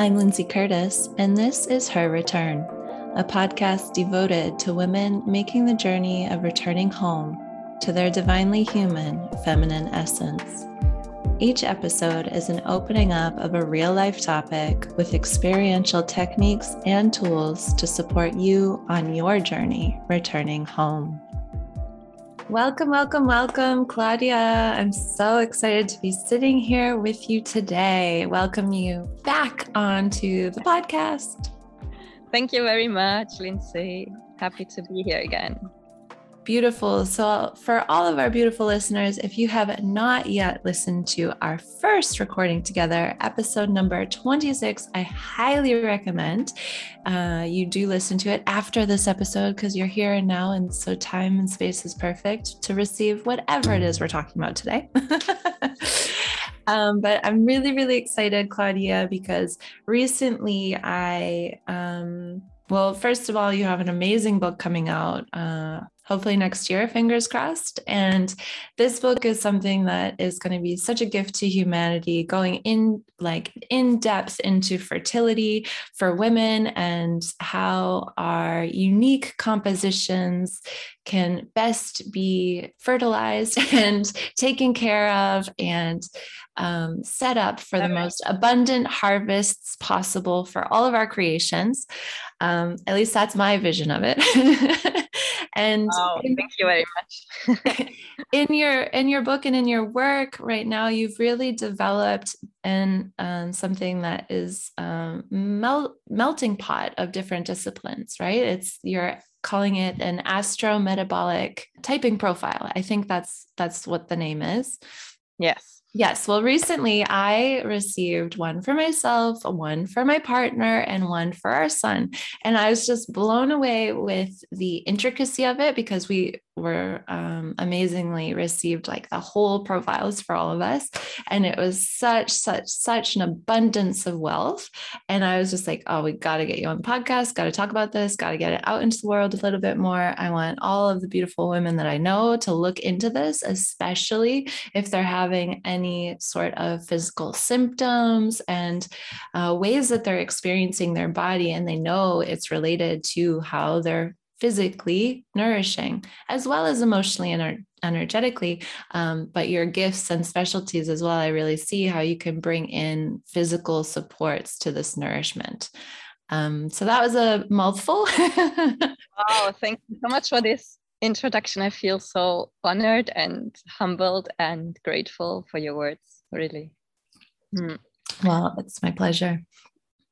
I'm Lindsay Curtis, and this is Her Return, a podcast devoted to women making the journey of returning home to their divinely human feminine essence. Each episode is an opening up of a real life topic with experiential techniques and tools to support you on your journey returning home. Welcome, welcome, welcome, Claudia. I'm so excited to be sitting here with you today. Welcome you back onto the podcast. Thank you very much, Lindsay. Happy to be here again. Beautiful. So, for all of our beautiful listeners, if you have not yet listened to our first recording together, episode number 26, I highly recommend uh, you do listen to it after this episode because you're here and now. And so, time and space is perfect to receive whatever it is we're talking about today. Um, but I'm really, really excited, Claudia, because recently I, um, well, first of all, you have an amazing book coming out uh, hopefully next year, fingers crossed. And this book is something that is going to be such a gift to humanity, going in like in depth into fertility for women and how our unique compositions can best be fertilized and taken care of and um, set up for the most abundant harvests possible for all of our creations. Um, at least that's my vision of it. and oh, in, thank you very much. in your in your book and in your work right now, you've really developed and um, something that is um, mel- melting pot of different disciplines. Right? It's you're calling it an astrometabolic typing profile. I think that's that's what the name is. Yes. Yes. Well, recently I received one for myself, one for my partner, and one for our son. And I was just blown away with the intricacy of it because we were um, amazingly received like the whole profiles for all of us. And it was such such such an abundance of wealth. And i was just like oh we got to get you on the podcast. Got to talk about this. Got to get it out into the world a little bit more. I want all of the beautiful women that i know to look into this especially if they're having any sort of physical symptoms and uh, ways that they're experiencing their body. And they know it's related to how they're physically nourishing as well as emotionally and energetically um, but your gifts and specialties as well i really see how you can bring in physical supports to this nourishment. Um, so that was a mouthful. Oh thank you so much for this introduction. I feel so honored and humbled and grateful for your words really. Mm. well it's my pleasure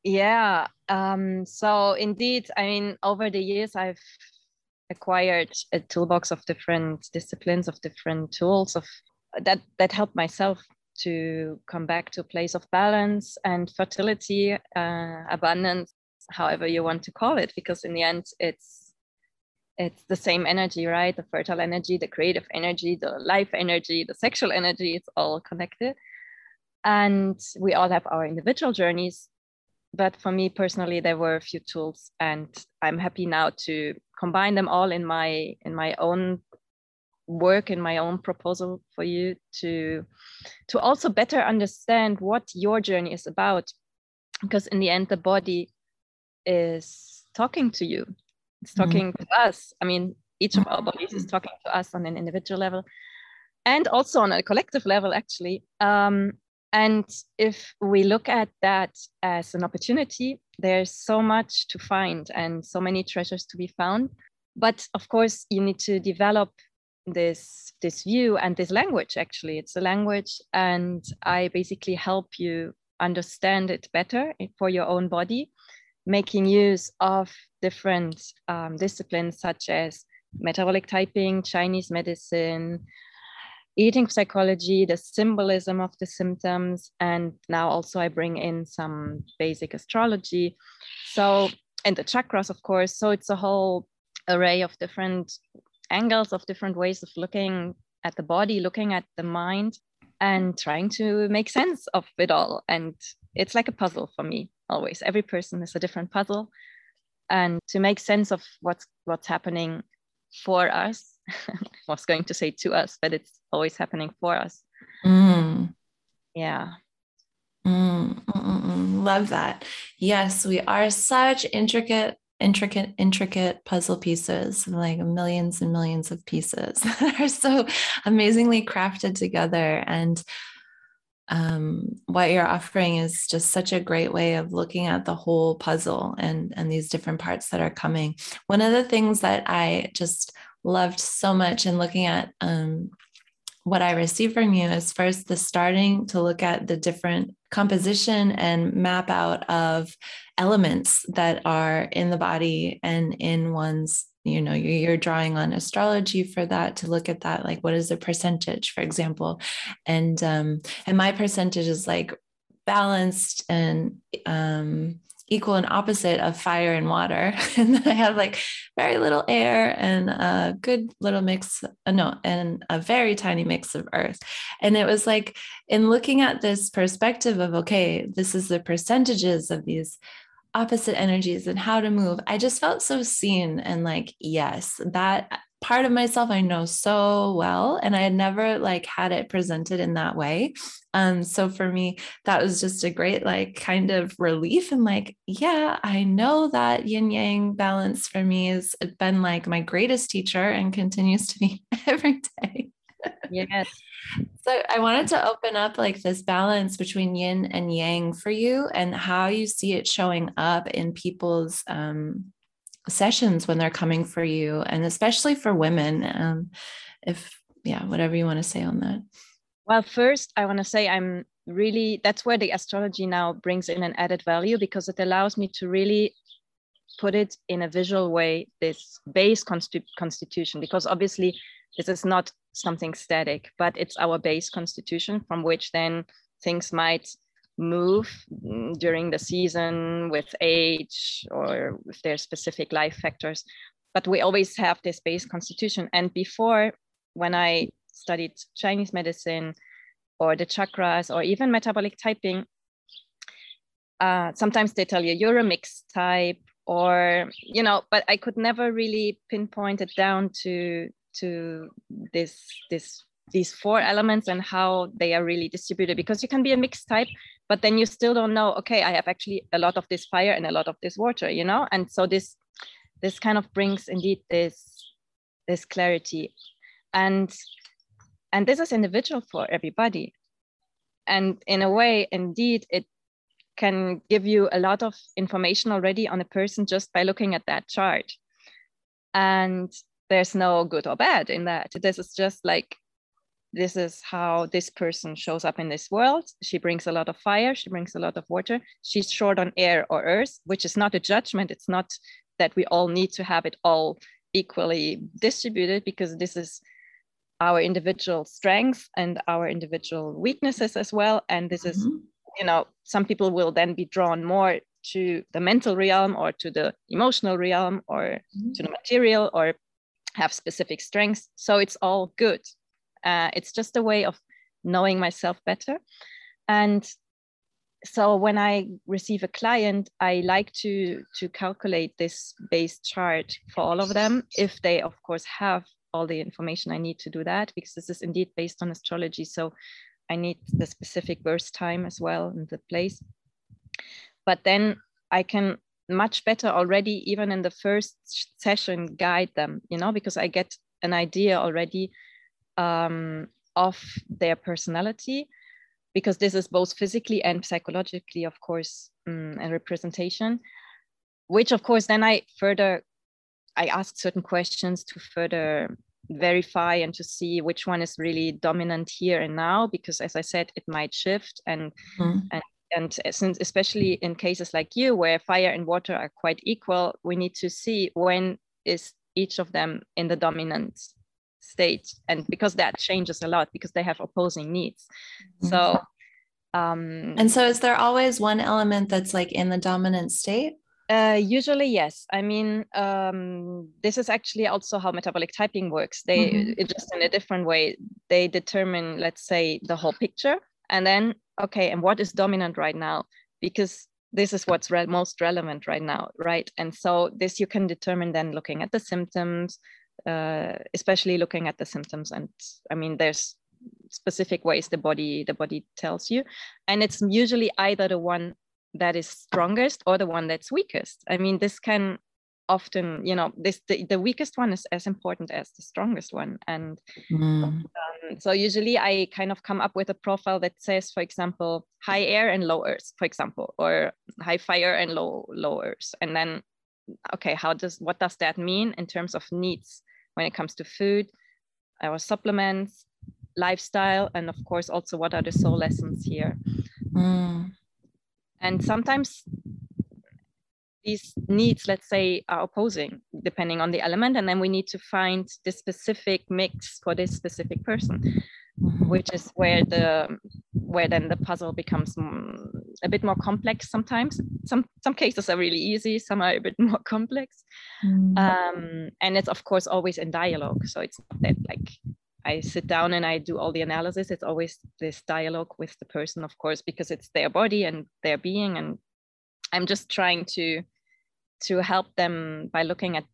yeah um, so indeed i mean over the years i've acquired a toolbox of different disciplines of different tools of that that help myself to come back to a place of balance and fertility uh, abundance however you want to call it because in the end it's it's the same energy right? The fertile energy the creative energy the life energy the sexual energy it's all connected. And we all have our individual journeys but for me personally there were a few tools and i'm happy now to combine them all in my in my own work in my own proposal for you to to also better understand what your journey is about because in the end the body is talking to you it's mm-hmm. talking mm-hmm. to us i mean each of our bodies is talking to us on an individual level and also on a collective level actually um, and if we look at that as an opportunity, there's so much to find and so many treasures to be found. But of course, you need to develop this this view and this language actually it's a language and i basically help you understand it better for your own body making use of different um, disciplines such as metabolic typing chinese medicine eating psychology, the symbolism of the symptoms, and now also I bring in some basic astrology. So, and the chakras, of course. So it's a whole array of different angles, of different ways of looking at the body, looking at the mind, and trying to make sense of it all. And it's like a puzzle for me always. Every person is a different puzzle. And to make sense of what's what's happening for us was going to say to us, but it's always happening for us. Mm. Yeah. Mm, mm, mm. Mm, love that. Yes, we are such intricate intricate intricate puzzle pieces like millions and millions of pieces that are so amazingly crafted together and um, what you're offering is just such a great way of looking at the whole puzzle and and these different parts that are coming one of the things that i just loved so much in looking at um, what I received from you is first the starting to look at the different composition and map out of elements that are in the body and in one's you know you're drawing on astrology for that to look at that like what is the percentage for example? And um and my percentage is like balanced and um equal and opposite of fire and water. and then I have like very little air and a good little mix, uh, no, and a very tiny mix of earth. And it was like in looking at this perspective of, okay, this is the percentages of these opposite energies and how to move, I just felt so seen and like, yes, that part of myself I know so well and I had never like had it presented in that way. Um so for me that was just a great like kind of relief and like yeah, I know that yin yang balance for me has been like my greatest teacher and continues to be every day. Yes. so I wanted to open up like this balance between yin and yang for you and how you see it showing up in people's um sessions when they're coming for you and especially for women um, if yeah whatever you want to say on that. Well first i want to say i'm really that's where the astrology now brings in an added value because it allows me to really put it in a visual way this base consti- constitution because obviously this is not something static but it's our base constitution from which then things might move mm, during the season with age or if there's specific life factors. But we always have this base constitution. And before, when I studied Chinese medicine or the chakras or even metabolic typing, uh, sometimes they tell you you're a mixed type or you know but i could never really pinpoint it down to to this this these four elements and how they are really distributed because you can be a mixed type but then you still don't know okay i have actually a lot of this fire and a lot of this water you know? And so this this kind of brings indeed this this clarity. And and this is individual for everybody. And in a way indeed it can give you a lot of information already on a person just by looking at that chart. And there's no good or bad in that. This is just like this is how this person shows up in this world. She brings a lot of fire, she brings a lot of water. She's short on air or earth, which is not a judgment. It's not that we all need to have it all equally distributed because this is our individual strengths and our individual weaknesses as well. And this mm-hmm. is, you know, some people will then be drawn more to the mental realm or to the emotional realm or mm-hmm. to the material or have specific strengths. So it's all good uh, it's just a way of knowing myself better. And so when I receive a client, I like to to calculate this base chart for all of them, if they of course have all the information I need to do that, because this is indeed based on astrology. So I need the specific birth time as well and the place. But then I can much better already, even in the first session, guide them, you know, because I get an idea already um, of their personality because this is both physically and psychologically of course um, a representation which of course then i further i ask certain questions to further verify and to see which one is really dominant here and now because as i said it might shift and mm. and and since especially in cases like you where fire and water are quite equal we need to see when is each of them in the dominant state and because that changes a lot because they have opposing needs. Mm-hmm. so um and so is there always one element that's like in the dominant state? Uh, usually yes. I mean um, this is actually also how metabolic typing works. They mm-hmm. just in a different way. They determine let's say the whole picture and then okay and what is dominant right now? Because this is what's re- most relevant right now right? And so this you can determine then looking at the symptoms uh, especially looking at the symptoms. And I mean, there's specific ways the body the body tells you, and it's usually either the one that is strongest or the one that's weakest i mean this can often you know this the, the weakest one is as important as the strongest one and mm. um, so usually i kind of come up with a profile that says for example high air and low earth for example or high fire and low low earth and then okay how does what does that mean in terms of needs when it comes to food our supplements lifestyle and of course also what are the soul lessons here mm. and sometimes these needs let's say are opposing depending on the element and then we need to find the specific mix for this specific person mm-hmm. which is where the where then the puzzle becomes a bit more complex sometimes some some cases are really easy some are a bit more complex mm-hmm. um, and it's of course always in dialogue so it's not that like I sit down and I do all the analysis. It's always this dialogue with the person, of course, because it's their body and their being. And I'm just trying to to help them by looking at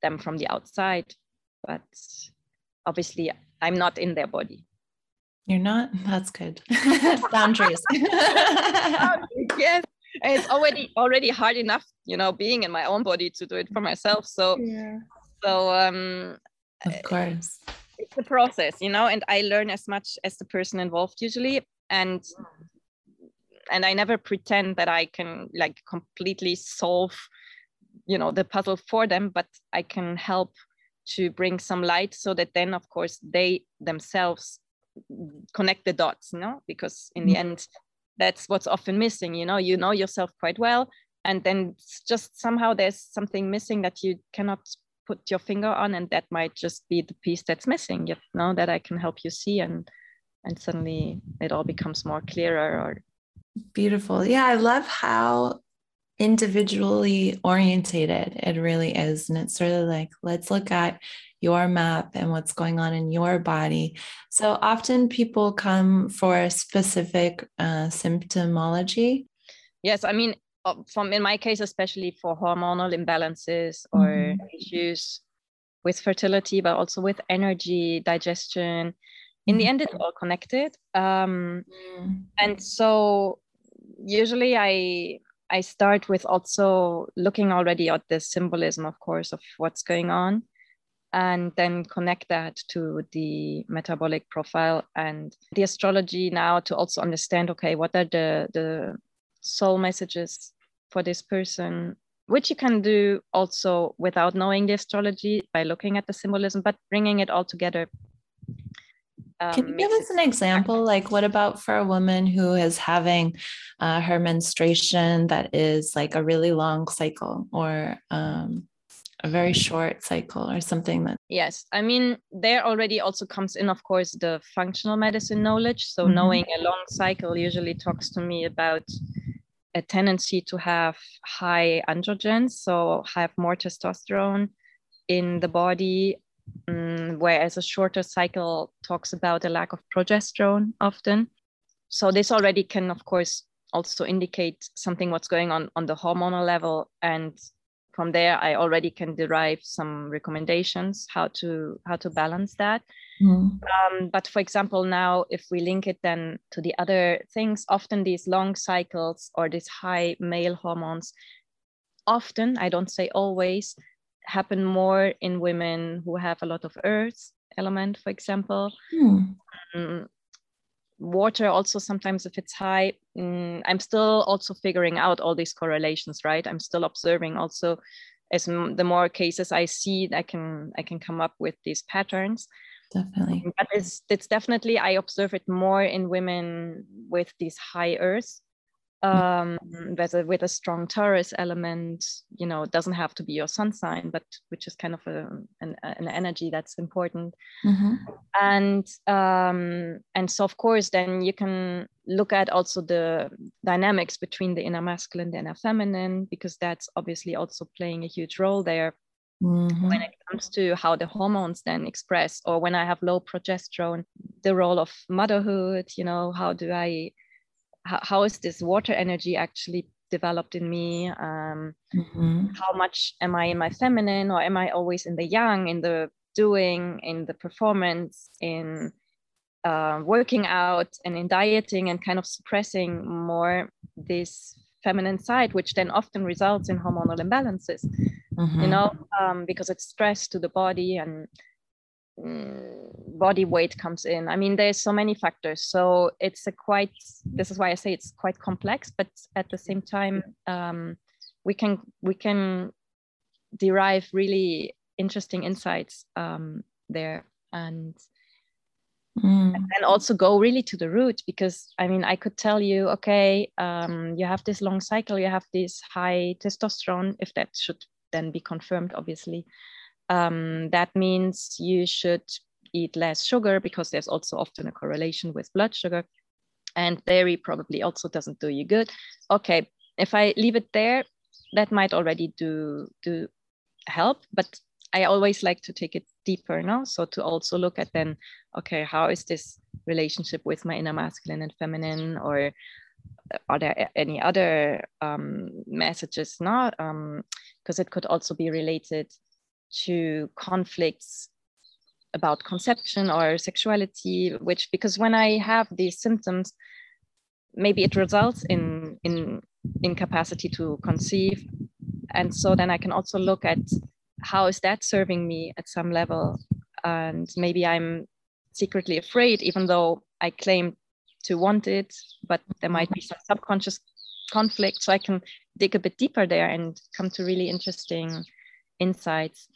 them from the outside. But obviously I'm not in their body. You're not? That's good. Boundaries. yes. And it's already already hard enough, you know, being in my own body to do it for myself. So yeah. so um of course it's a process you know and i learn as much as the person involved usually and and i never pretend that i can like completely solve you know the puzzle for them but i can help to bring some light so that then of course they themselves connect the dots you know because in the mm-hmm. end that's what's often missing you know? You know yourself quite well and then just somehow there's something missing that you cannot put your finger on and that might just be the piece that's missing you know that i can help you see and and suddenly it all becomes more clearer or beautiful. Yeah i love how individually orientated it really is and it's sort of like let's look at your map and what's going on in your body so often people come for a specific uh, symptomology yes i mean uh, from in my case especially for hormonal imbalances or mm-hmm. issues with fertility but also with energy digestion in the mm-hmm. end it's all connected um, mm. and so usually i i start with also looking already at the symbolism of course of what's going on and then connect that to the metabolic profile and the astrology now to also understand okay what are the the soul messages for this person which you can do also without knowing the astrology by looking at the symbolism but bringing it all together um, can you give us an example like what about for a woman who is having uh, her menstruation that is like a really long cycle or um, a very short cycle or something that yes i mean there already also comes in of course the functional medicine knowledge so mm-hmm. knowing a long cycle usually talks to me about a tendency to have high androgens so have more testosterone in the body whereas a shorter cycle talks about a lack of progesterone often. So this already can of course also indicate something what's going on on the hormonal level. And from there i already can derive some recommendations how to how to balance that. Mm. um, but for example now if we link it then to the other things often these long cycles or these high male hormones often i don't say always happen more in women who have a lot of earth element for example. Mm. um, water also sometimes if it's high mm, i'm still also figuring out all these correlations right? I'm still observing also as m- the more cases i see i can i can come up with these patterns. Definitely. But it's it's definitely i observe it more in women with these high earth um, with a, with a strong Taurus element, you know, it doesn't have to be your sun sign, but which is kind of a, an, an energy that's important. Mm-hmm. And um, and so of course, then you can look at also the dynamics between the inner masculine, and the inner feminine, because that's obviously also playing a huge role there. Mm-hmm. When it comes to how the hormones then express, or when I have low progesterone, the role of motherhood, you know, how do I how, how is this water energy actually developed in me um, mm-hmm. how much am i in my feminine or am i always in the yang in the doing in the performance in uh, working out and in dieting and kind of suppressing more this feminine side which then often results in hormonal imbalances mm-hmm. you know um, because it's stress to the body and body weight comes in. I mean there's so many factors. So it's a quite this is why i say it's quite complex but at the same time um, we can we can derive really interesting insights um, there. And Mm. and then also go really to the root because i mean i could tell you okay um, you have this long cycle you have this high testosterone if that should then be confirmed obviously um, that means you should eat less sugar because there's also often a correlation with blood sugar. And dairy probably also doesn't do you good. Okay if i leave it there that might already do do help but i always like to take it deeper now so to also look at then okay how is this relationship with my inner masculine and feminine? Or are there any other um, messages not because um, it could also be related to conflicts about conception or sexuality which because when i have these symptoms maybe it results in in incapacity to conceive. And so then i can also look at how is that serving me at some level. And maybe i'm secretly afraid even though i claim to want it but there might be some subconscious conflict. So i can dig a bit deeper there and come to really interesting insights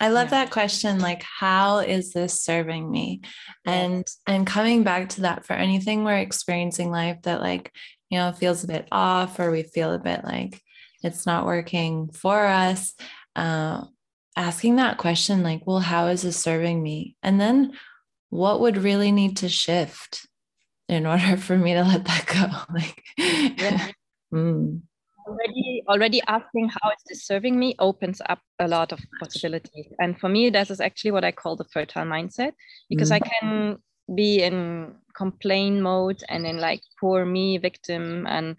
I love yeah. that question like how is this serving me? Yeah. And and coming back to that for anything we're experiencing life that like you know feels a bit off or we feel a bit like it's not working for us uh, asking that question like well how is this serving me and then what would really need to shift in order for me to let that go like yeah. mm. Already asking how is this serving me opens up a lot of possibilities. And for me that is actually what i call the fertile mindset because mm. i can be in complain mode and in like poor me victim and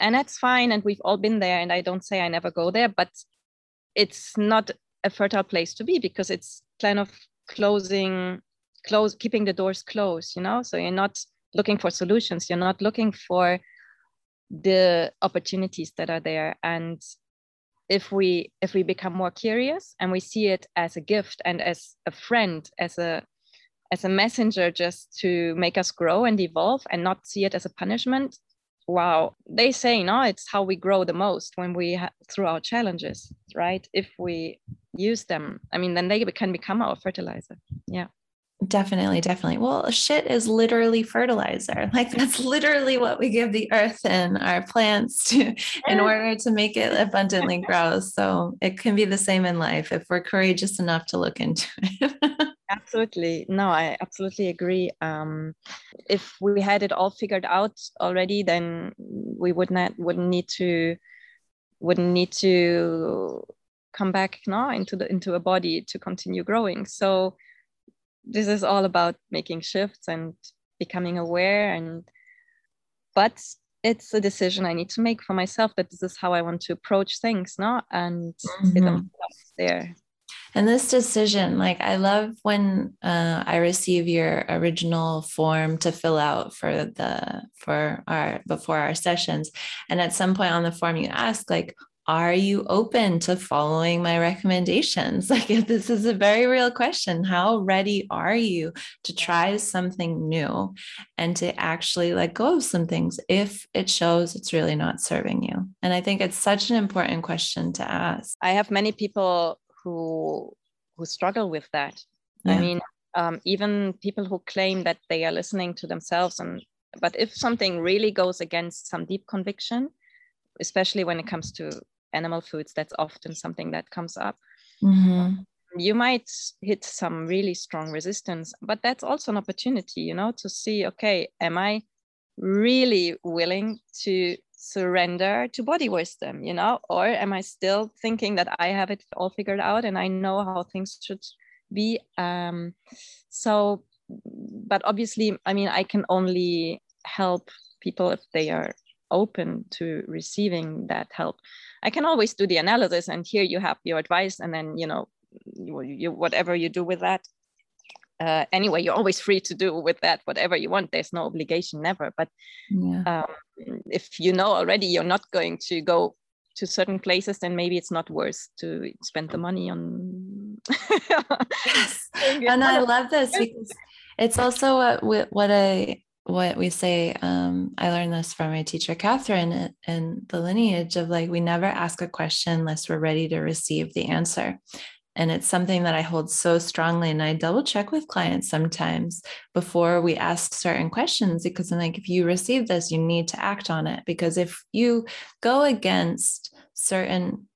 and that's fine. And we've all been there and i don't say i never go there but it's not a fertile place to be because it's kind of closing close keeping the doors closed you know? So you're not looking for solutions. You're not looking for the opportunities that are there. And if we if we become more curious and we see it as a gift and as a friend as a as a messenger just to make us grow and evolve and not see it as a punishment wow they say no it's how we grow the most when we ha- through our challenges right? If we use them i mean then they can become our fertilizer. Yeah definitely definitely. Well shit is literally fertilizer. Like that's literally what we give the earth and our plants to in order to make it abundantly grow. So it can be the same in life if we're courageous enough to look into it. Absolutely. No i absolutely agree. Um, if we had it all figured out already then we would not wouldn't need to wouldn't need to come back now into the into a body to continue growing. So this is all about making shifts and becoming aware and but it's a decision i need to make for myself that this is how i want to approach things no? And mm-hmm. there. And this decision, like I love when uh, I receive your original form to fill out for the for our before our sessions, and at some point on the form you ask like, are you open to following my recommendations? Like, if this is a very real question, how ready are you to try something new and to actually let go of some things if it shows it's really not serving you? And I think it's such an important question to ask. I have many people who who struggle with that. Yeah. I mean, um, even people who claim that they are listening to themselves, and but if something really goes against some deep conviction, especially when it comes to animal foods, that's often something that comes up. Mm-hmm. You might hit some really strong resistance, but that's also an opportunity, you know, to see, okay, am I really willing to surrender to body wisdom you know or am i still thinking that i have it all figured out and i know how things should be um so but obviously i mean i can only help people if they are open to receiving that help. I can always do the analysis and here you have your advice and then you know you, you whatever you do with that. Uh, anyway you're always free to do with that whatever you want. There's no obligation never. But yeah. um, if you know already you're not going to go to certain places then maybe it's not worth to spend the money on yes. and i love this because it's also what what i what we say um, i learned this from my teacher catherine and the lineage of like we never ask a question unless we're ready to receive the answer and it's something that I hold so strongly. And I double check with clients sometimes before we ask certain questions because I'm like, if you receive this, you need to act on it. Because if you go against certain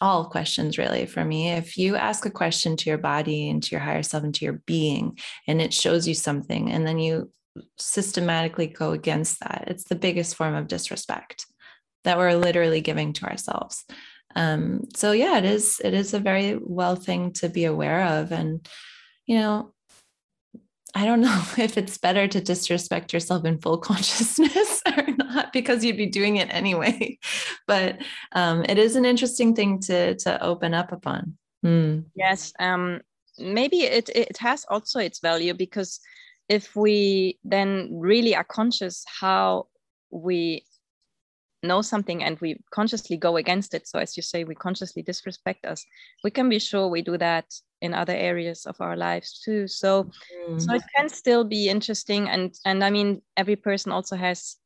all questions really for me if you ask a question to your body and to your higher self and to your being and it shows you something and then you systematically go against that. It's the biggest form of disrespect that we're literally giving to ourselves. Um, so yeah it is it is a very well thing to be aware of. And you know i don't know if it's better to disrespect yourself in full consciousness or not because you'd be doing it anyway. But um, it is an interesting thing to to open up upon. Mm. yes um, maybe it it has also its value because if we then really are conscious how we know something and we consciously go against it. So as you say we consciously disrespect us. We can be sure we do that in other areas of our lives too. So mm. so it can still be interesting. And and i mean every person also has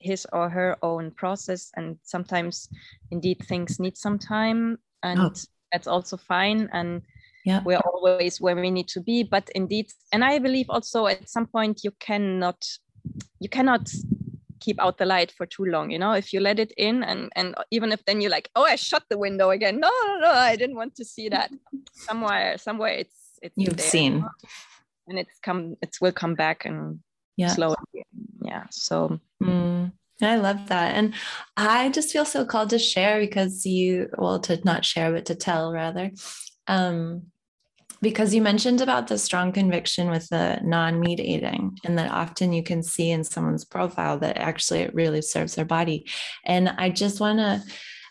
his or her own process. And sometimes indeed things need some time and oh. that's also fine. And yeah. we're always where we need to be but indeed and i believe also at some point you cannot you cannot keep out the light for too long you know? If you let it in and and even if then you're like oh i shut the window again. No no no i didn't want to see that. Somewhere somewhere it's it's you've there, seen. and it's come it will come back and yeah. slowly yeah so. Mm. I love that. And I just feel so called to share because you, well, to not share, but to tell rather. Um, because you mentioned about the strong conviction with the non-meat eating and that often you can see in someone's profile that actually it really serves their body. And i just want to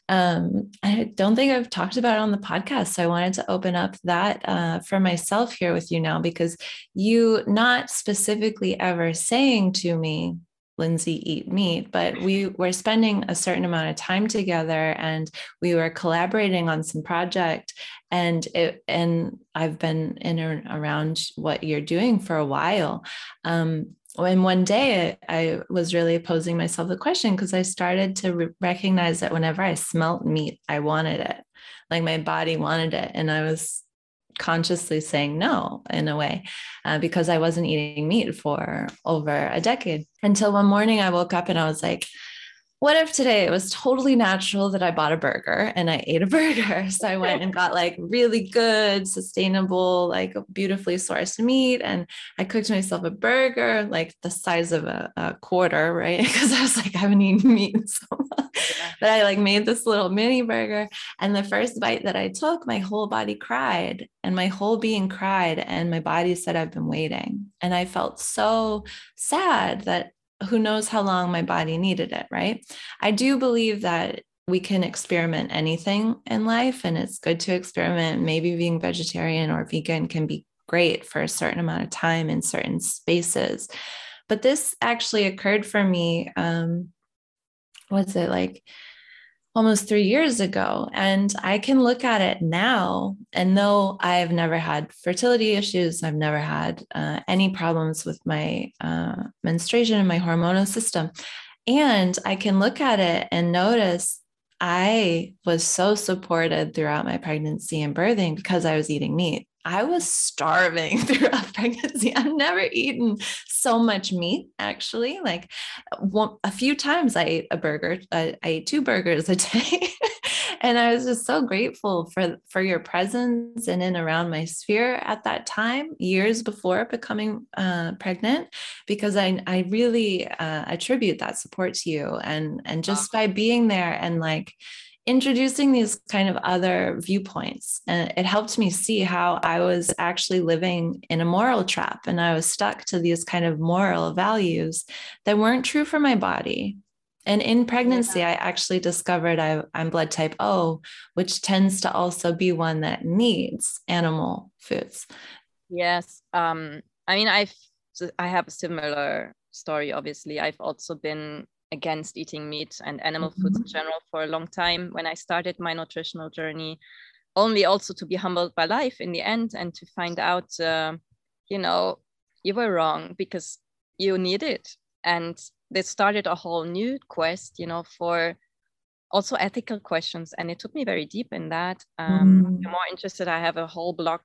um, i don't think i've talked about it on the podcast so i wanted to open up that uh, for myself here with you now because you not specifically ever saying to me Lindsay eat meat, but we were spending a certain amount of time together and we were collaborating on some project and it and I've been in and around what you're doing for a while. Um, and one day I was really posing myself the question because I started to re- recognize that whenever I smelt meat, I wanted it. Like my body wanted it. And I was consciously saying no in a way uh, because I wasn't eating meat for over a decade until one morning I woke up and I was like, what if today it was totally natural that I bought a burger and I ate a burger? So I went and got like really good, sustainable, like beautifully sourced meat. And I cooked myself a burger, like the size of a, a quarter, right? Because I was like, I haven't eaten meat so much. But I like made this little mini burger. And the first bite that I took, my whole body cried and my whole being cried. And my body said, I've been waiting. And I felt so sad that who knows how long my body needed it, right? I do believe that we can experiment anything in life, and it's good to experiment. Maybe being vegetarian or vegan can be great for a certain amount of time in certain spaces. But this actually occurred for me. Um, what's it like? almost three years ago. And I can look at it now. And though I've never had fertility issues, I've never had uh, any problems with my uh, menstruation and my hormonal system. And I can look at it and notice I was so supported throughout my pregnancy and birthing because I was eating meat. I was starving throughout pregnancy. I've never eaten so much meat, actually. Like one, a few times I ate a burger, I, I ate two burgers a day. and I was just so grateful for, for your presence and in around my sphere at that time, years before becoming uh, pregnant, because I, I really uh, attribute that support to you. And, and just by being there and like, introducing these kind of other viewpoints. And it helped me see how I was actually living in a moral trap and I was stuck to these kind of moral values that weren't true for my body. And in pregnancy, yeah. I actually discovered I, am blood type O, which tends to also be one that needs animal foods. Yes. Um, I mean, I've I have a similar story. Obviously, I've also been against eating meat and animal mm-hmm. foods in general for a long time. When I started my nutritional journey, only also to be humbled by life in the end and to find out, uh, you know, you were wrong because you need it. And this started a whole new quest, you know, for also ethical questions. And it took me very deep in that. Um, mm. more interested, I have a whole blog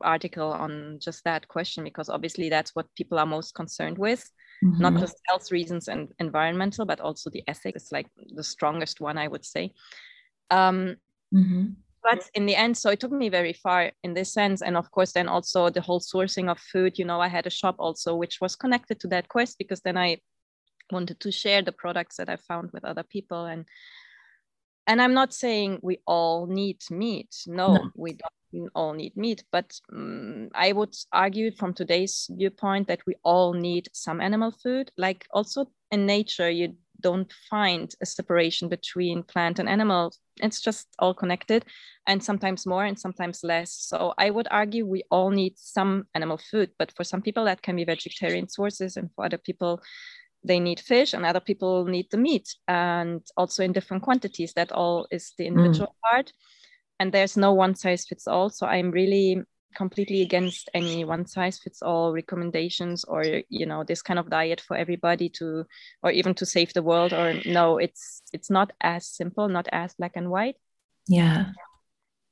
article on just that question because obviously that's what people are most concerned with. Mm-hmm. Not just health reasons and environmental, but also the ethics. It's like the strongest one, I would say. Um, mm-hmm but in the end so it took me very far in this sense and of course then also the whole sourcing of food you know i had a shop also which was connected to that quest because then i wanted to share the products that i found with other people and and i'm not saying we all need meat no, no. we don't all need meat but um, i would argue from today's viewpoint that we all need some animal food like also in nature you don't find a separation between plant and animal. It's just all connected and sometimes more and sometimes less. So I would argue we all need some animal food, but for some people that can be vegetarian sources and for other people they need fish and other people need the meat and also in different quantities. That all is the individual mm. part. And there's no one size fits all. So I'm really completely against any one size fits all recommendations or you know this kind of diet for everybody to or even to save the world or no it's it's not as simple not as black and white. Yeah.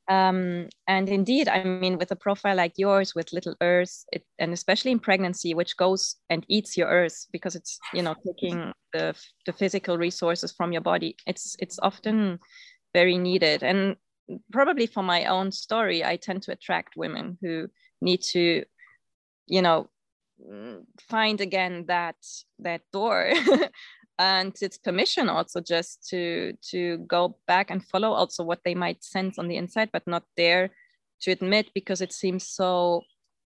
Um, and indeed i mean with a profile like yours with little earth it, and especially in pregnancy which goes and eats your earth because it's you know taking the, the physical resources from your body it's it's often very needed. And probably for my own story, I tend to attract women who need to, you know, find again that that door. And it's permission also just to to go back and follow also what they might sense on the inside but not dare to admit because it seems so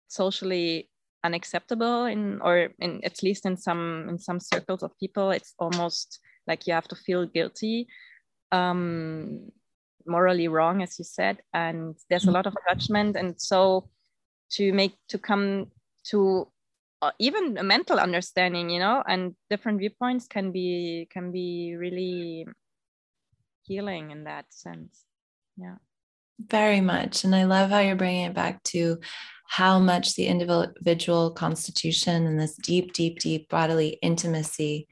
socially unacceptable in or in at least in some in some circles of people. It's almost like you have to feel guilty. Um morally wrong as you said and there's a mm-hmm. lot of judgment. And so to make to come to uh, even a mental understanding you know and different viewpoints can be can be really healing in that sense. Yeah. Very much. And i love how you're bringing it back to how much the individual constitution and this deep deep deep bodily intimacy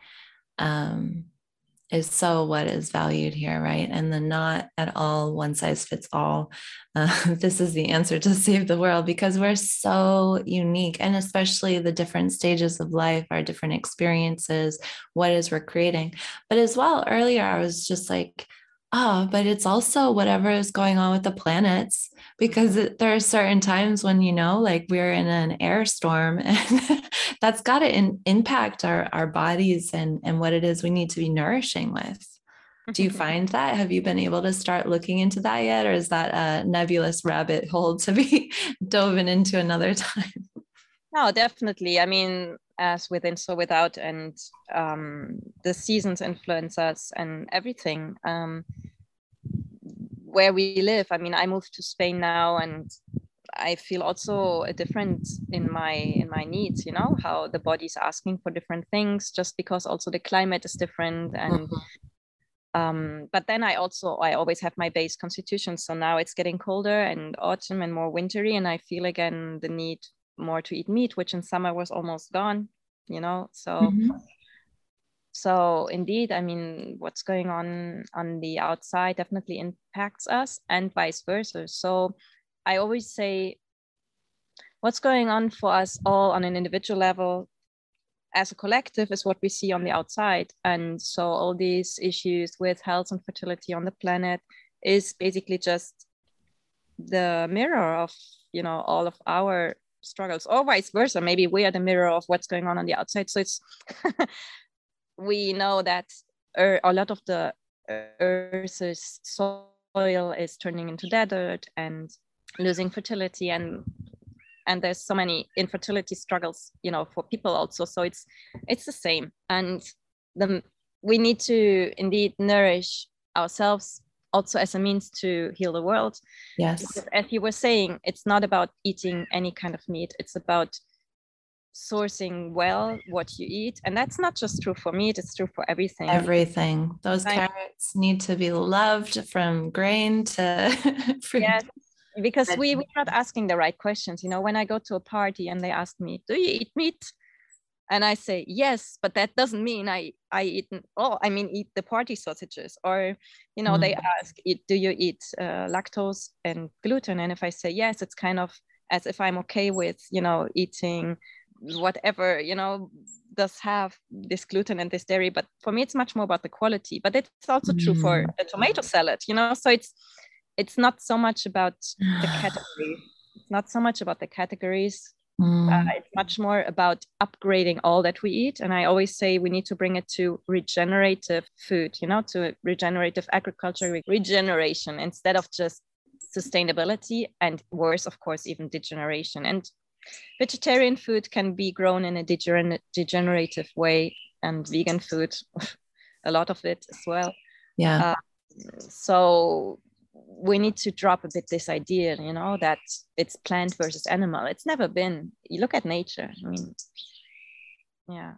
um, is so what is valued here, right? And the not at all one size fits all. Uh, this is the answer to save the world because we're so unique, and especially the different stages of life, our different experiences, what is we're creating. But as well, earlier I was just like, oh, but it's also whatever is going on with the planets because mm-hmm. it, there are certain times when, you know, like we're in an air storm and that's got to in, impact our, our bodies and, and what it is we need to be nourishing with. Do you find that? Have you been able to start looking into that yet? Or is that a nebulous rabbit hole to be dove into another time? No, definitely. I mean, as within so without and um, the seasons influence us and everything um, where we live i mean i moved to spain now and i feel also a difference in my in my needs you know how the body's asking for different things just because also the climate is different and mm-hmm. um, but then i also i always have my base constitution so now it's getting colder and autumn and more wintry and i feel again the need more to eat meat, which in summer was almost gone, you know. So mm-hmm. so indeed, I mean, what's going on on the outside definitely impacts us and vice versa. So I always say what's going on for us all on an individual level as a collective is what we see on the outside. And so all these issues with health and fertility on the planet is basically just the mirror of you know all of our struggles or vice versa. Maybe we are the mirror of what's going on on the outside. So it's we know that er, a lot of the earth's soil is turning into desert and losing fertility and and there's so many infertility struggles you know for people also. So it's it's the same. And the we need to indeed nourish ourselves also as a means to heal the world. Yes. Because as you were saying, it's not about eating any kind of meat. It's about sourcing well what you eat. And that's not just true for meat, it's true for everything. Everything. Those I, carrots need to be loved from grain to fruit. Yes. Because we, we're not asking the right questions. You know, when I go to a party and they ask me, Do you eat meat? And i say yes but that doesn't mean i i eat oh i mean eat the party sausages or you know mm. they ask do you eat uh, lactose and gluten and if i say yes it's kind of as if i'm okay with you know eating whatever you know does have this gluten and this dairy but for me it's much more about the quality but it's also mm. true for mm. a tomato salad you know so it's it's not so much about the category it's not so much about the categories Mm. Uh, it's much more about upgrading all that we eat. And I always say we need to bring it to regenerative food, you know, to regenerative agriculture, regeneration instead of just sustainability and worse, of course, even degeneration. And vegetarian food can be grown in a degenerative way, and vegan food, a lot of it as well. Yeah. Uh, so we need to drop a bit this idea, you know, that it's plant versus animal. It's never been. You look at nature. I mean, yeah.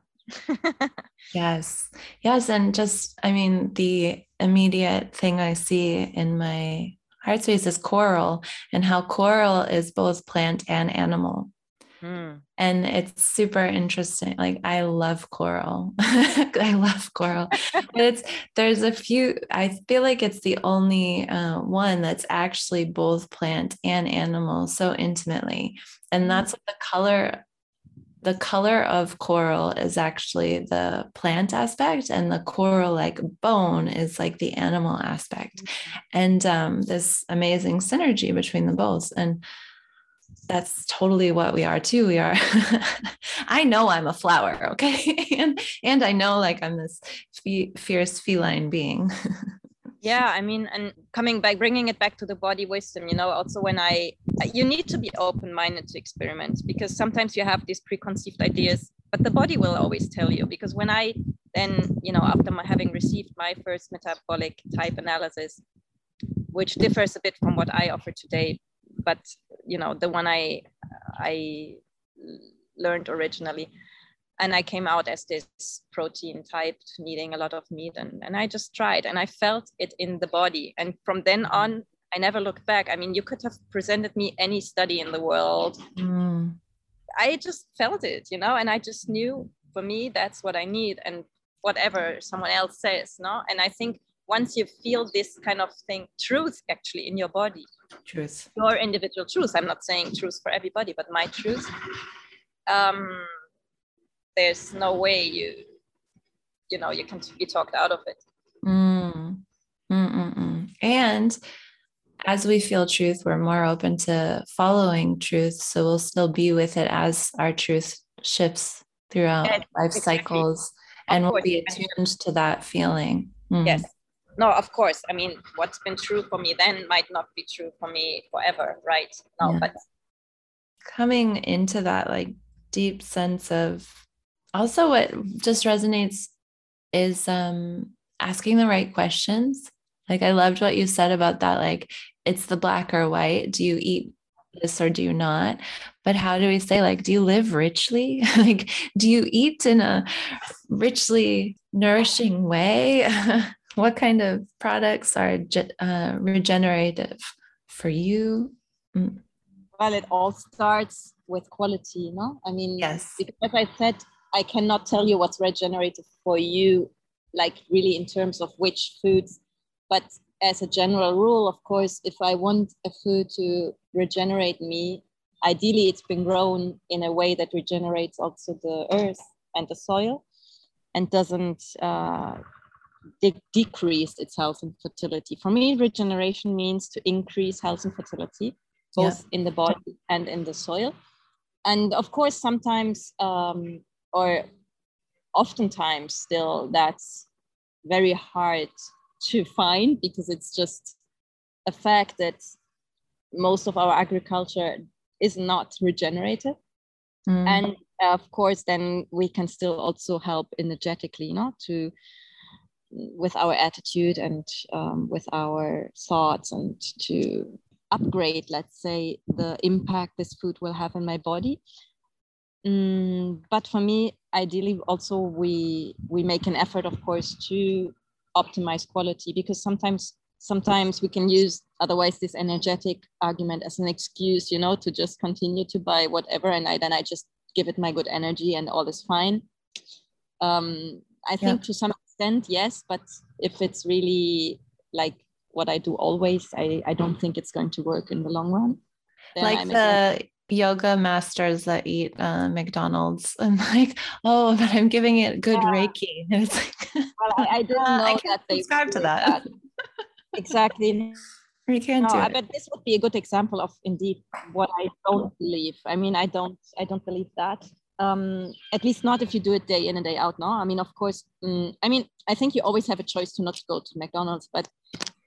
yes. Yes. And just, I mean, the immediate thing I see in my heart space is coral and how coral is both plant and animal. Mm. And it's super interesting. Like I love coral. I love coral. but it's there's a few, I feel like it's the only uh, one that's actually both plant and animal so intimately. And mm. that's the color the color of coral is actually the plant aspect and the coral like bone is like the animal aspect mm. and um, this amazing synergy between the both and that's totally what we are too. We are, I know I'm a flower. Okay. and, and I know like I'm this fierce feline being. yeah. I mean, and coming back, bringing it back to the body wisdom, you know, also when I, you need to be open minded to experiment because sometimes you have these preconceived ideas, but the body will always tell you. Because when I then, you know, after my, having received my first metabolic type analysis, which differs a bit from what I offer today, but you know the one i i learned originally and i came out as this protein type needing a lot of meat and, and i just tried and i felt it in the body and from then mm-hmm. on i never looked back i mean you could have presented me any study in the world mm. i just felt it you know and i just knew for me that's what i need and whatever someone else says no and i think once you feel this kind of thing truth actually in your body truth. Your individual truth i'm not saying truth for everybody but my truth um there's no way you you know you can be talked out of it. Mm. and as we feel truth we're more open to following truth so we'll still be with it as our truth shifts throughout life exactly. cycles and we'll be attuned to that feeling. Mm. yes no of course. I mean what's been true for me then might not be true for me forever right? No yeah. but coming into that like deep sense of also what just resonates is um asking the right questions. Like i loved what you said about that like it's the black or white. Do you eat this or do you not? But how do we say like do you live richly? Like do you eat in a richly nourishing way what kind of products are uh, regenerative for you? Mm. Well, it all starts with quality, you know? I mean, yes. Because as I said, I cannot tell you what's regenerative for you, like really in terms of which foods. But as a general rule, of course, if I want a food to regenerate me, ideally it's been grown in a way that regenerates also the earth and the soil and doesn't uh, de- decrease its health and fertility. For me, regeneration means to increase health and fertility, both yeah. in the body and in the soil. And of course, sometimes um, or oftentimes still that's very hard to find because it's just a fact that most of our agriculture is not regenerative. Mm. And of course, then we can still also help energetically, you know, to with our attitude and um, with our thoughts and to upgrade let's say the impact this food will have on my body mm, but for me ideally also we we make an effort of course to optimize quality because sometimes sometimes we can use otherwise this energetic argument as an excuse you know to just continue to buy whatever and I, then i just give it my good energy and all is fine um, i think yeah. to some extent yes but if it's really like what i do always i, I don't think it's going to work in the long run like the yoga masters that eat uh, McDonald's and like, oh, but I'm giving it good yeah. Reiki. And it's like, well, I, I, didn't know I that they subscribe to that. that. exactly. You can't no, do it. But this would be a good example of indeed what I don't believe. I mean, I don't, I don't believe that. Um, at least not if you do it day in and day out. No, I mean, of course. Um, I mean, I think you always have a choice to not go to McDonald's, but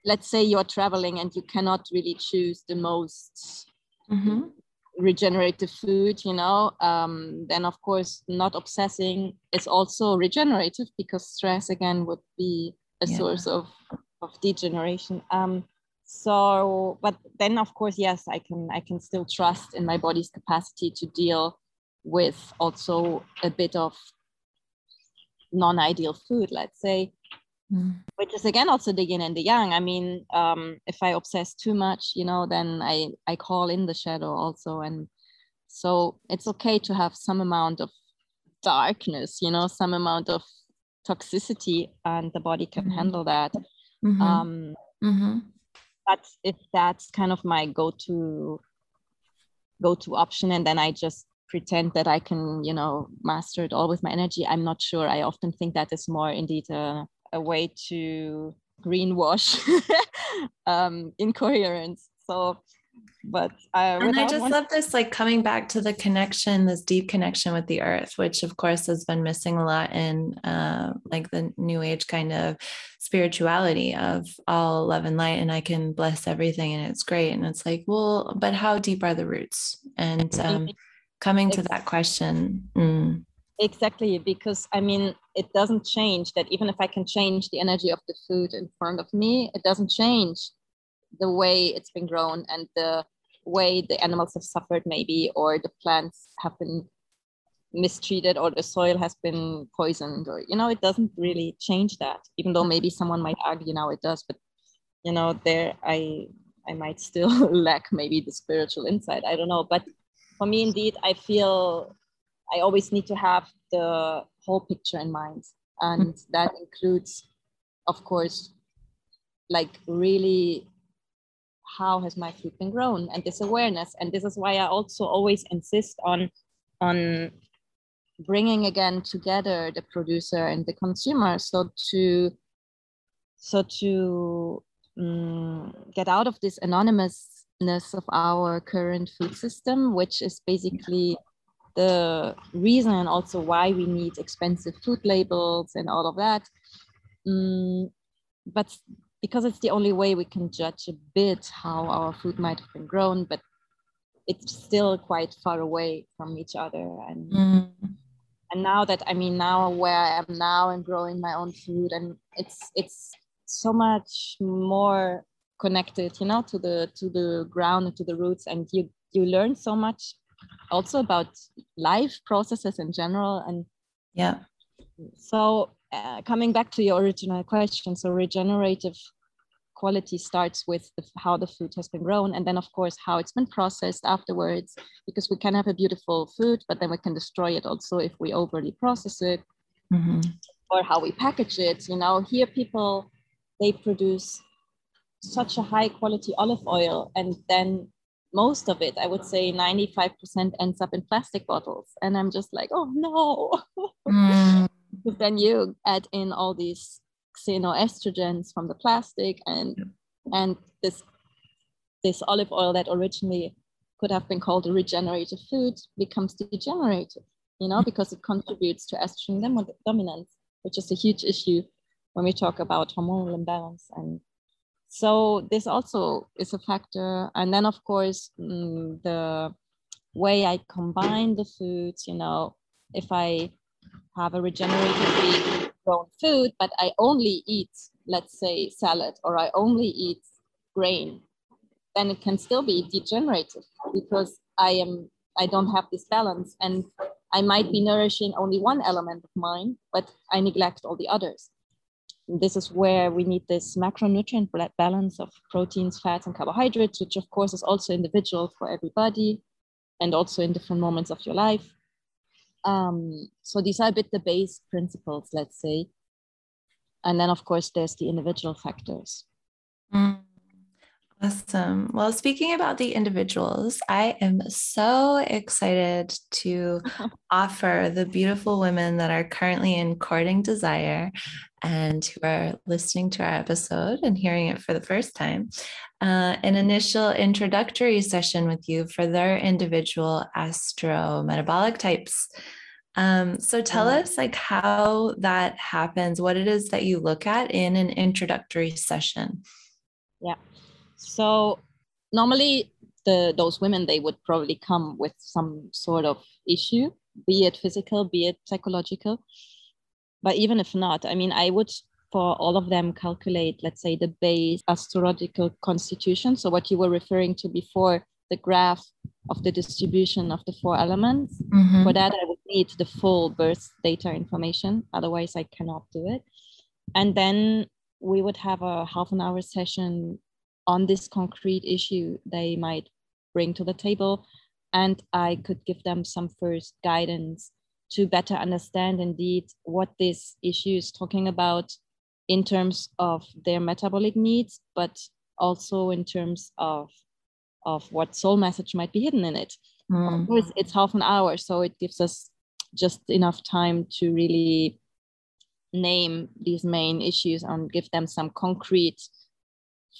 let's say you're traveling and you cannot really choose the most mm-hmm regenerative food you know um, then of course not obsessing is also regenerative because stress again would be a yeah. source of of degeneration um, so but then of course yes i can i can still trust in my body's capacity to deal with also a bit of non-ideal food let's say Mm. Which is again also the yin and the yang. I mean, um, if I obsess too much, you know, then I I call in the shadow also, and so it's okay to have some amount of darkness, you know, some amount of toxicity, and the body can mm-hmm. handle that. Mm-hmm. Um, mm-hmm. But if that's kind of my go-to go-to option, and then I just pretend that I can, you know, master it all with my energy. I'm not sure. I often think that is more indeed a a way to greenwash um, incoherence. So, but uh, and I just one- love this, like coming back to the connection, this deep connection with the earth, which of course has been missing a lot in uh, like the new age kind of spirituality of all love and light, and I can bless everything, and it's great. And it's like, well, but how deep are the roots? And um, coming to that question. Mm, Exactly, because I mean, it doesn't change that even if I can change the energy of the food in front of me, it doesn't change the way it's been grown and the way the animals have suffered, maybe, or the plants have been mistreated or the soil has been poisoned, or you know, it doesn't really change that, even though maybe someone might argue now it does, but you know, there I I might still lack maybe the spiritual insight. I don't know. But for me, indeed, I feel I always need to have the whole picture in mind. And that includes, of course, like really how has my food been grown and this awareness. And this is why I also always insist on, on bringing again together the producer and the consumer. So to, so to um, get out of this anonymousness of our current food system, which is basically the reason and also why we need expensive food labels and all of that. Mm, but because it's the only way we can judge a bit how our food might have been grown, but it's still quite far away from each other. And mm. and now that I mean now where I am now and growing my own food and it's it's so much more connected, you know, to the to the ground and to the roots and you you learn so much also about life processes in general and yeah so uh, coming back to your original question so regenerative quality starts with the, how the food has been grown and then of course how it's been processed afterwards because we can have a beautiful food but then we can destroy it also if we overly process it mm-hmm. or how we package it you know here people they produce such a high quality olive oil and then most of it, I would say 95% ends up in plastic bottles. And I'm just like, oh no. Mm. because then you add in all these xenoestrogens from the plastic and and this this olive oil that originally could have been called a regenerative food becomes degenerative, you know, because it contributes to estrogen dominance, which is a huge issue when we talk about hormonal imbalance and so this also is a factor and then of course mm, the way i combine the foods you know if i have a regeneratively grown food, but I only eat, let's say, salad or I only eat grain, then it can still be degenerative because I am I don't have this balance and I might be nourishing only one element of mine, but I neglect all the others. This is where we need this macronutrient balance of proteins, fats, and carbohydrates, which of course is also individual for everybody and also in different moments of your life. Um, so these are a bit the base principles, let's say. And then, of course, there's the individual factors. Mm. Awesome. Well, speaking about the individuals, I am so excited to offer the beautiful women that are currently in courting desire and who are listening to our episode and hearing it for the first time uh, an initial introductory session with you for their individual astro metabolic types. Um, so tell us like how that happens, what it is that you look at in an introductory session. Yeah. So normally the those women they would probably come with some sort of issue, be it physical, be it psychological. But even if not, I mean, I would for all of them calculate, let's say, the base astrological constitution. So what you were referring to before, the graph of the distribution of the four elements. Mm-hmm. For that, I would need the full birth data information. Otherwise, I cannot do it. And then we would have a half an hour session on this concrete issue they might bring to the table. And I could give them some first guidance to better understand indeed what this issue is talking about in terms of their metabolic needs, but also in terms of of what soul message might be hidden in it. Mm. Of course, it's half an hour, so it gives us just enough time to really name these main issues and give them some concrete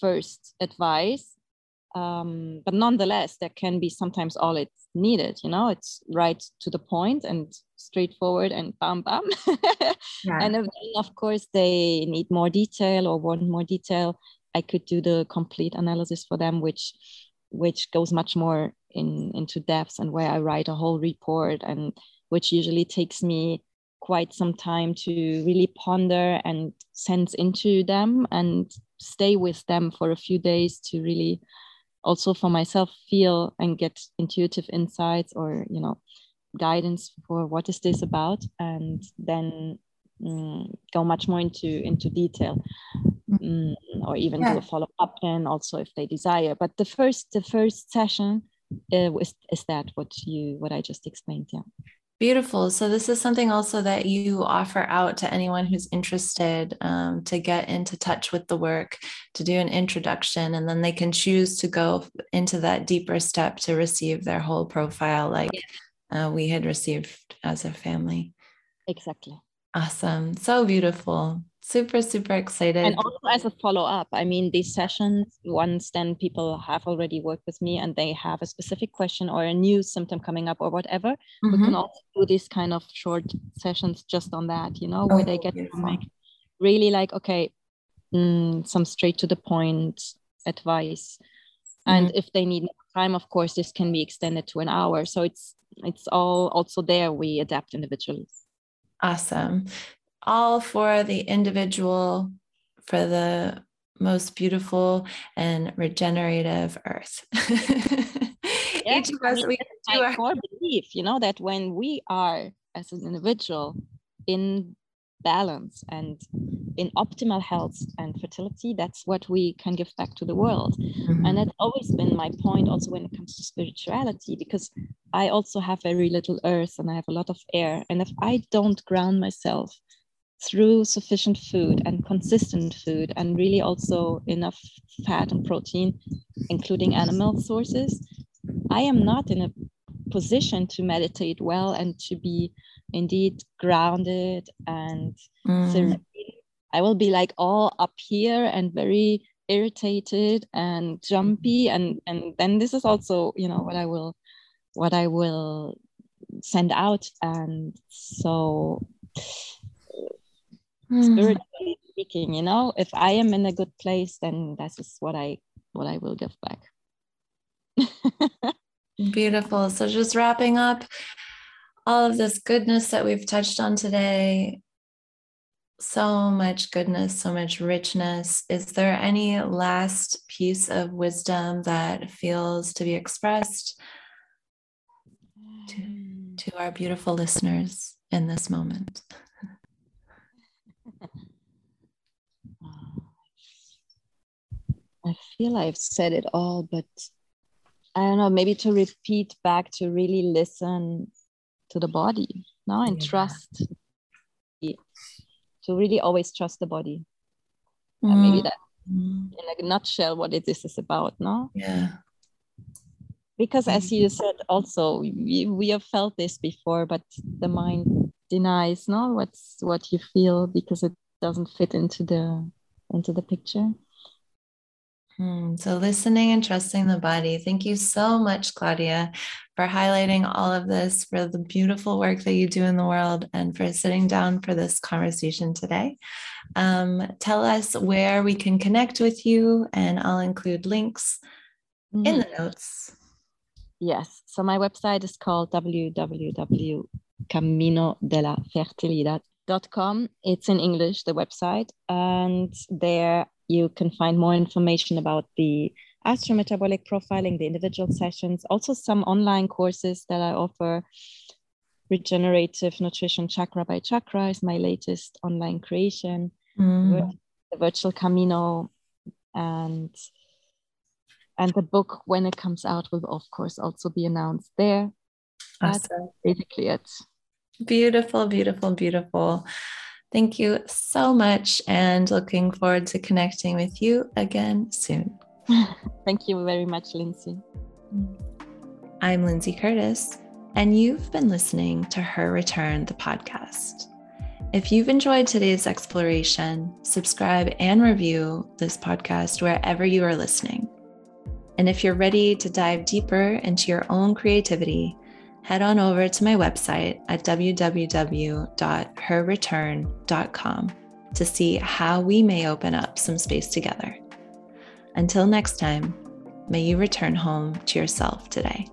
first advice. Um, but nonetheless, there can be sometimes all it's needed. You know, it's right to the point and straightforward and bam bam. yeah. And if, of course they need more detail or want more detail, I could do the complete analysis for them, which which goes much more in into depth and where I write a whole report and which usually takes me quite some time to really ponder and sense into them and stay with them for a few days to really also for myself feel and get intuitive insights or you know guidance for what is this about and then um, go much more into into detail um, or even yeah. do a follow-up then also if they desire but the first the first session uh, is, is that what you what i just explained yeah Beautiful. So, this is something also that you offer out to anyone who's interested um, to get into touch with the work, to do an introduction, and then they can choose to go into that deeper step to receive their whole profile, like uh, we had received as a family. Exactly. Awesome. So beautiful. Super, super excited. And also as a follow up, I mean, these sessions, once then people have already worked with me and they have a specific question or a new symptom coming up or whatever, mm-hmm. we can also do these kind of short sessions just on that, you know, where oh, they get like really like, okay, mm, some straight to the point advice. Mm-hmm. And if they need time, of course, this can be extended to an hour. So it's it's all also there we adapt individually. Awesome all for the individual, for the most beautiful and regenerative earth. Each of us, we do our- core belief, you know, that when we are as an individual in balance and in optimal health and fertility, that's what we can give back to the world. Mm-hmm. And that's always been my point also when it comes to spirituality, because I also have very little earth and I have a lot of air. And if I don't ground myself through sufficient food and consistent food and really also enough fat and protein including animal sources i am not in a position to meditate well and to be indeed grounded and mm. i will be like all up here and very irritated and jumpy and and then this is also you know what i will what i will send out and so mm. spiritually speaking you know if i am in a good place then that is what i what i will give back beautiful so just wrapping up all of this goodness that we've touched on today so much goodness, so much richness. Is there any last piece of wisdom that feels to be expressed to, mm. to our beautiful listeners in this moment? I feel I've said it all, but I don't know, maybe to repeat back to really listen to the body now and yeah. trust to really always trust the body. Mm. And maybe that mm. in a nutshell what it is is about, no? Yeah. Because as you said also, we, we have felt this before, but the mind denies no what's what you feel because it doesn't fit into the into the picture. Hmm. So, listening and trusting the body. Thank you so much, Claudia, for highlighting all of this, for the beautiful work that you do in the world, and for sitting down for this conversation today. Um, tell us where we can connect with you, and I'll include links mm-hmm. in the notes. Yes. So, my website is called www.caminodelafertilidad.com. It's in English, the website, and there you can find more information about the astrometabolic profiling, the individual sessions, also some online courses that I offer. Regenerative Nutrition Chakra by Chakra is my latest online creation. Mm. The virtual Camino and and the book when it comes out will of course also be announced there. Awesome. That's basically it. Beautiful, beautiful, beautiful. Thank you so much and looking forward to connecting with you again soon. Thank you very much, Lindsay. Mm. I'm Lindsay Curtis, and you've been listening to Her Return, the podcast. If you've enjoyed today's exploration, subscribe and review this podcast wherever you are listening. And if you're ready to dive deeper into your own creativity, head on over to my website at www.herreturn.com to see how we may open up some space together. Until next time, may you return home to yourself today.